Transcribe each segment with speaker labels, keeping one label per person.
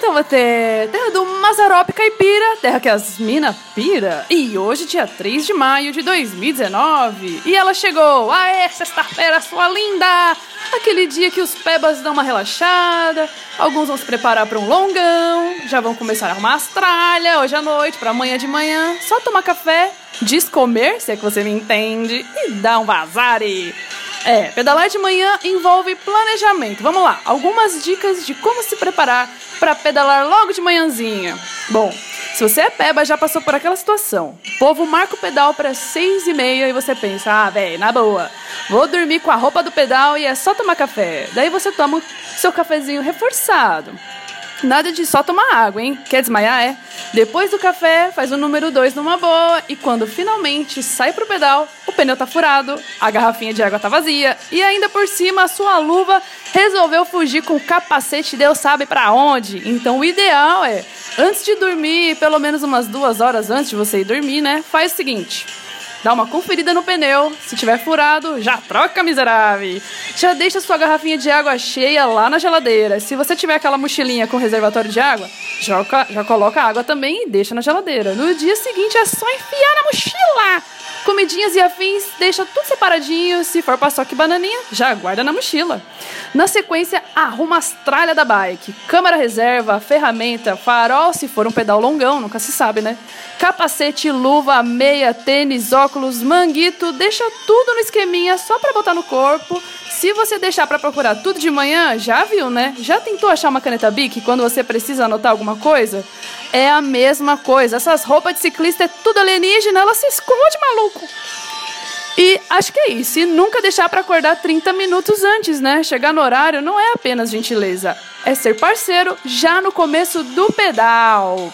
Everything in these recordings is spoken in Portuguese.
Speaker 1: Taubaté, terra do Mazarop Caipira, terra que as mina pira. E hoje, dia 3 de maio de 2019. E ela chegou! Aê, sexta-feira, sua linda! Aquele dia que os pebas dão uma relaxada, alguns vão se preparar para um longão, já vão começar a arrumar as tralhas hoje à noite, para amanhã de manhã, só tomar café, descomer, se é que você me entende, e dar um vazare. É, pedalar de manhã envolve planejamento. Vamos lá, algumas dicas de como se preparar para pedalar logo de manhãzinha. Bom, se você é peba, já passou por aquela situação. O povo marca o pedal para seis e meia e você pensa, ah, velho, na boa, vou dormir com a roupa do pedal e é só tomar café. Daí você toma seu cafezinho reforçado. Nada de só tomar água, hein? Quer desmaiar, é? Depois do café, faz o número 2 numa boa e quando finalmente sai pro pedal, o pneu tá furado, a garrafinha de água tá vazia e ainda por cima a sua luva resolveu fugir com o capacete Deus sabe para onde. Então o ideal é, antes de dormir, pelo menos umas duas horas antes de você ir dormir, né? Faz o seguinte dá uma conferida no pneu. Se tiver furado, já troca, miserável. Já deixa sua garrafinha de água cheia lá na geladeira. Se você tiver aquela mochilinha com reservatório de água, joga, já coloca água também e deixa na geladeira. No dia seguinte é só enfiar na mochila. Comidinhas e afins, deixa tudo separadinho. Se for paçoca e bananinha, já guarda na mochila. Na sequência, arruma as tralhas da bike. Câmara reserva, ferramenta, farol se for um pedal longão, nunca se sabe, né? Capacete, luva, meia, tênis, óculos, manguito, deixa tudo no esqueminha só pra botar no corpo. Se você deixar para procurar tudo de manhã, já viu, né? Já tentou achar uma caneta Bic quando você precisa anotar alguma coisa? É a mesma coisa. Essas roupas de ciclista é tudo alienígena, ela se esconde, maluco. E acho que é isso. E nunca deixar para acordar 30 minutos antes, né? Chegar no horário não é apenas gentileza, é ser parceiro já no começo do pedal.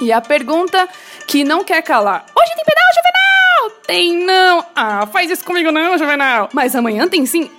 Speaker 1: E a pergunta que não quer calar: Hoje tem pedal, Juvenal? Tem não. Ah, faz isso comigo não, Juvenal. Mas amanhã tem sim.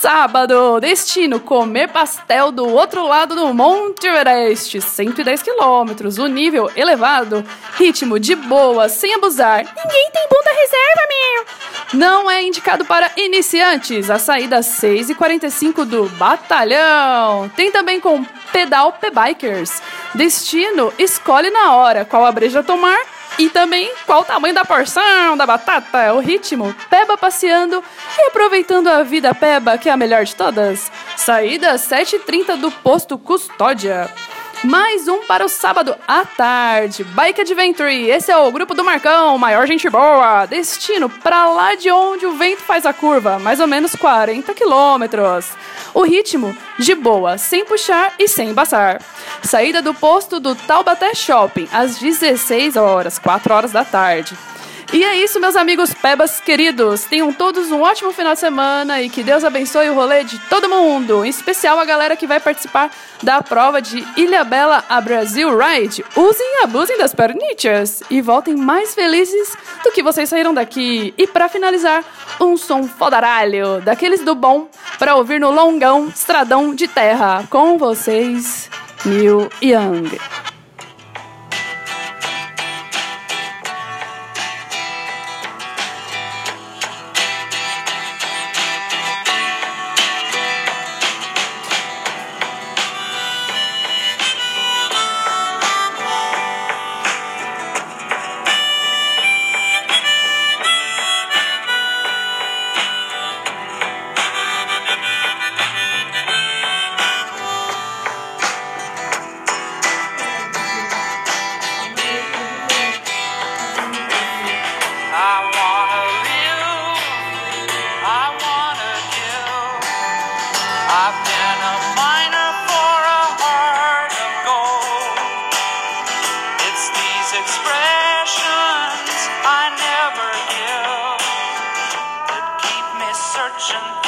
Speaker 1: Sábado, destino: comer pastel do outro lado do Monte Everest, 110 quilômetros, o nível elevado, ritmo de boa, sem abusar. Ninguém tem bunda reserva, meu! Não é indicado para iniciantes. A saída 6h45 do batalhão. Tem também com pedal P-Bikers. Destino: escolhe na hora qual a breja tomar e também qual o tamanho da porção da batata, o ritmo, Peba passeando e aproveitando a vida Peba, que é a melhor de todas. Saída 7h30 do posto Custódia. Mais um para o sábado à tarde. Bike Adventure. Esse é o grupo do Marcão, maior gente boa. Destino para lá de onde o vento faz a curva, mais ou menos 40 quilômetros. O ritmo de boa, sem puxar e sem embaçar. Saída do posto do Taubaté Shopping às 16 horas, 4 horas da tarde. E é isso, meus amigos pebas queridos. Tenham todos um ótimo final de semana e que Deus abençoe o rolê de todo mundo, em especial a galera que vai participar da prova de Ilha Bela a Brasil Ride. Usem e abusem das pernichas e voltem mais felizes do que vocês saíram daqui. E para finalizar, um som fodaralho, daqueles do bom, para ouvir no longão estradão de terra. Com vocês, Neil Young.
Speaker 2: expressions I never give that keep me searching.